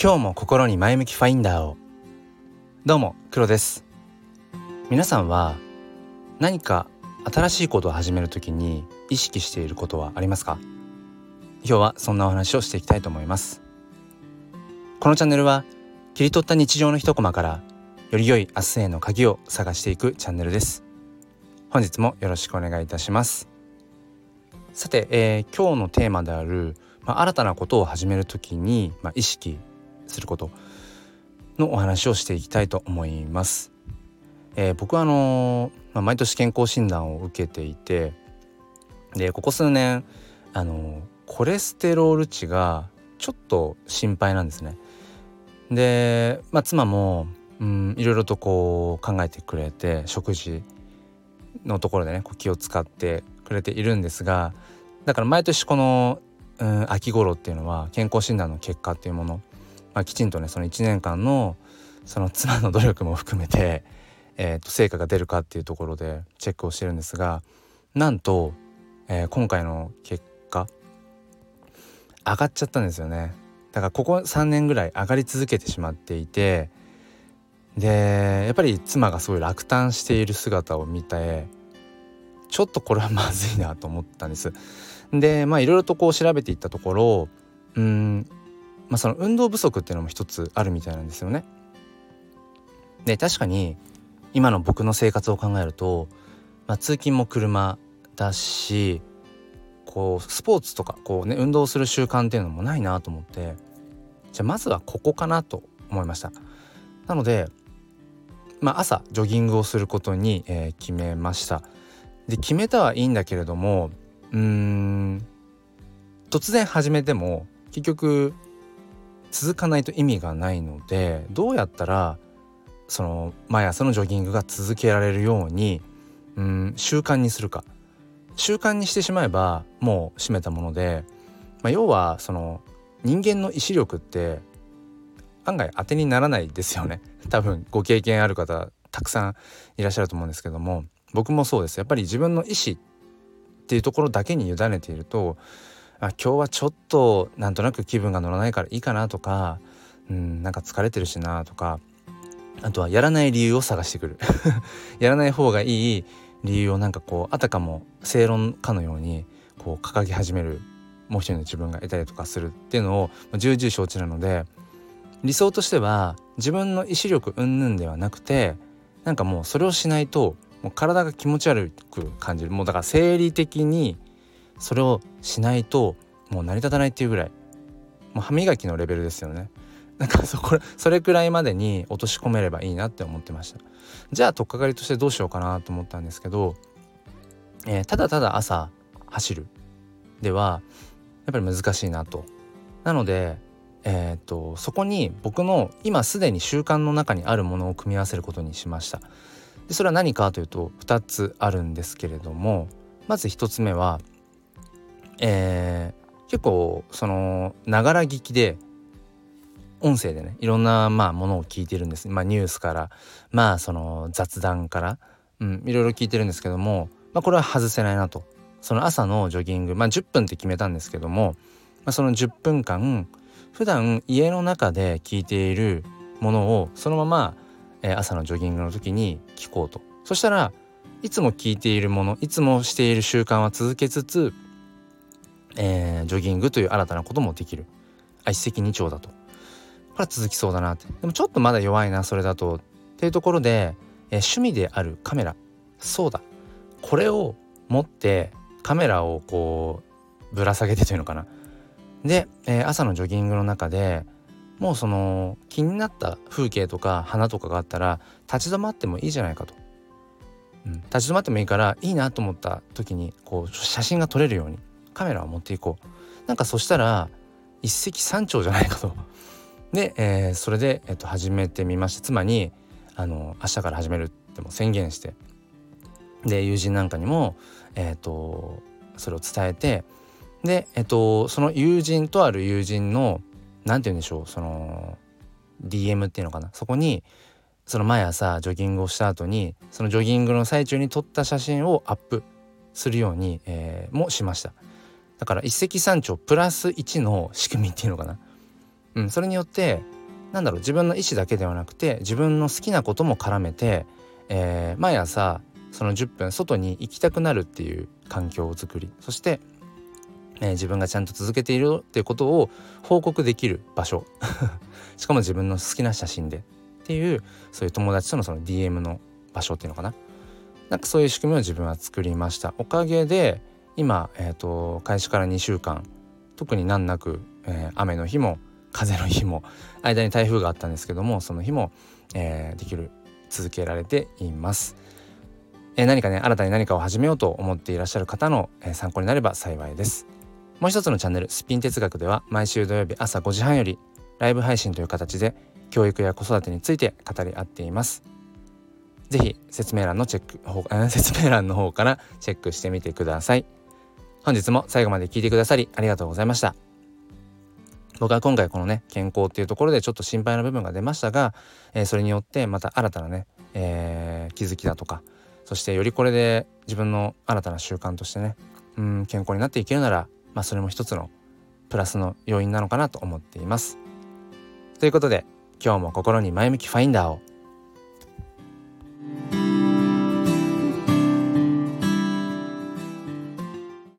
今日も心に前向きファインダーを。どうも黒です。皆さんは何か新しいことを始めるときに意識していることはありますか？今日はそんなお話をしていきたいと思います。このチャンネルは切り取った日常の一コマからより良い明日への鍵を探していくチャンネルです。本日もよろしくお願いいたします。さて、えー、今日のテーマである、まあ、新たなことを始めるときに、まあ、意識することのお話をしていきたいと思います。えー、僕はあのー、まあ、毎年健康診断を受けていてでここ数年あのー、コレステロール値がちょっと心配なんですね。で、まあ、妻もうんいろいろとこう考えてくれて食事のところでねこう気を使ってくれているんですがだから毎年この、うん、秋頃っていうのは健康診断の結果っていうもの、まあ、きちんとねその1年間のその妻の努力も含めて、えー、と成果が出るかっていうところでチェックをしてるんですがなんと、えー、今回の結果上がっちゃったんですよね。だからここ3年ぐらい上がり続けてしまっていてでやっぱり妻がすごい落胆している姿を見てちょっとこれはまずいなと思ったんです。でまあいろいろとこう調べていったところうんまあその運動不足っていうのも一つあるみたいなんですよね。で確かに今の僕の生活を考えると、まあ、通勤も車だしこうスポーツとかこうね運動する習慣っていうのもないなと思ってじゃあまずはここかなと思いました。なのでまあ、朝ジョギングをすることに、えー、決めましたで決めたはいいんだけれどもうーん突然始めても結局続かないと意味がないのでどうやったらその毎朝のジョギングが続けられるようにうん習慣にするか。習慣にしてしまえばもう閉めたもので、まあ、要はその人間の意志力って案外当てにならないですよね。多分ご経験ある方たくさんいらっしゃると思うんですけども僕もそうです。やっぱり自分の意思っていうところだけに委ねているとあ今日はちょっとなんとなく気分が乗らないからいいかなとかうんなんか疲れてるしなとかあとはやらない理由を探してくる。やらない方がいい理由をなんかこうあたかも正論かのようにこう掲げ始めるもう一人の自分がいたりとかするっていうのを重々承知なので理想としては自分の意志力云々ではなくてなんかもうそれをしないともう体が気持ち悪く感じる。もうだから生理的にそれをしないともう成り立たないっていうぐらいもう歯磨きのレベルですよね。なんかそこそれくらいまでに落とし込めればいいなって思ってました。じゃあ取っかかりとしてどうしようかなと思ったんですけど、えー、ただただ朝走るではやっぱり難しいなと。なのでえーと、そこに僕の今すでに習慣の中にあるものを組み合わせることにしました。でそれは何かというと2つあるんですけれどもまず1つ目は、えー、結構そのながら聞きで音声でねいろんなまあものを聞いてるんです、まあ、ニュースからまあその雑談から、うん、いろいろ聞いてるんですけども、まあ、これは外せないなと。その朝のジョギングまあ10分って決めたんですけども、まあ、その10分間普段家の中で聞いているものをそのまま、え、朝のジョギングの時に聞こうと。そしたらいつも聞いているものいつもしている習慣は続けつつ、えー、ジョギングという新たなこともできる。あ一石二鳥だと。これは続きそうだなって。でもちょっとまだ弱いなそれだと。っていうところで、えー、趣味であるカメラ。そうだ。これを持ってカメラをこうぶら下げてというのかな。で、えー、朝のジョギングの中でもうその気になった風景とか花とかがあったら立ち止まってもいいじゃないかと、うん、立ち止まってもいいからいいなと思った時にこう写真が撮れるように。カメラを持っていこう。なんかそしたら一石三鳥じゃないかと。で、えー、それで、えー、と始めてみました妻にあの明日から始めるっても宣言して。で友人なんかにも、えーとそれを伝えて。でえっとその友人とある友人の何て言うんでしょうその DM っていうのかな。そこにその毎朝ジョギングをした後にそのジョギングの最中に撮った写真をアップするように、えー、もしました。だから一石三鳥プラス1の仕組みっていうのかな。うん、それによってなんだろう自分の意思だけではなくて自分の好きなことも絡めて、えー、毎朝その10分外に行きたくなるっていう環境を作り。そして、えー、自分がちゃんと続けているっていうことを報告できる場所。しかも自分の好きな写真で。っていうそういう友達とのその DM の場所っていうのかな。なんかそういう仕組みを自分は作りました。おかげで今、えーと、開始から2週間特に難なく、えー、雨の日も風の日も間に台風があったんですけどもその日も、えー、できる続けられています。えー、何かね新たに何かを始めようと思っていらっしゃる方の、えー、参考になれば幸いです。もう一つのチャンネル「スピン哲学」では毎週土曜日朝5時半よりライブ配信という形で教育や子育てについて語り合っています。ぜひ説明欄のチェック説明欄の方からチェックしてみてください。本日も最後まで聞いてくださりありがとうございました。僕は今回このね健康っていうところでちょっと心配な部分が出ましたが、えー、それによってまた新たなね、えー、気づきだとかそしてよりこれで自分の新たな習慣としてねうん健康になっていけるなら、まあ、それも一つのプラスの要因なのかなと思っています。ということで今日も心に前向きファインダーを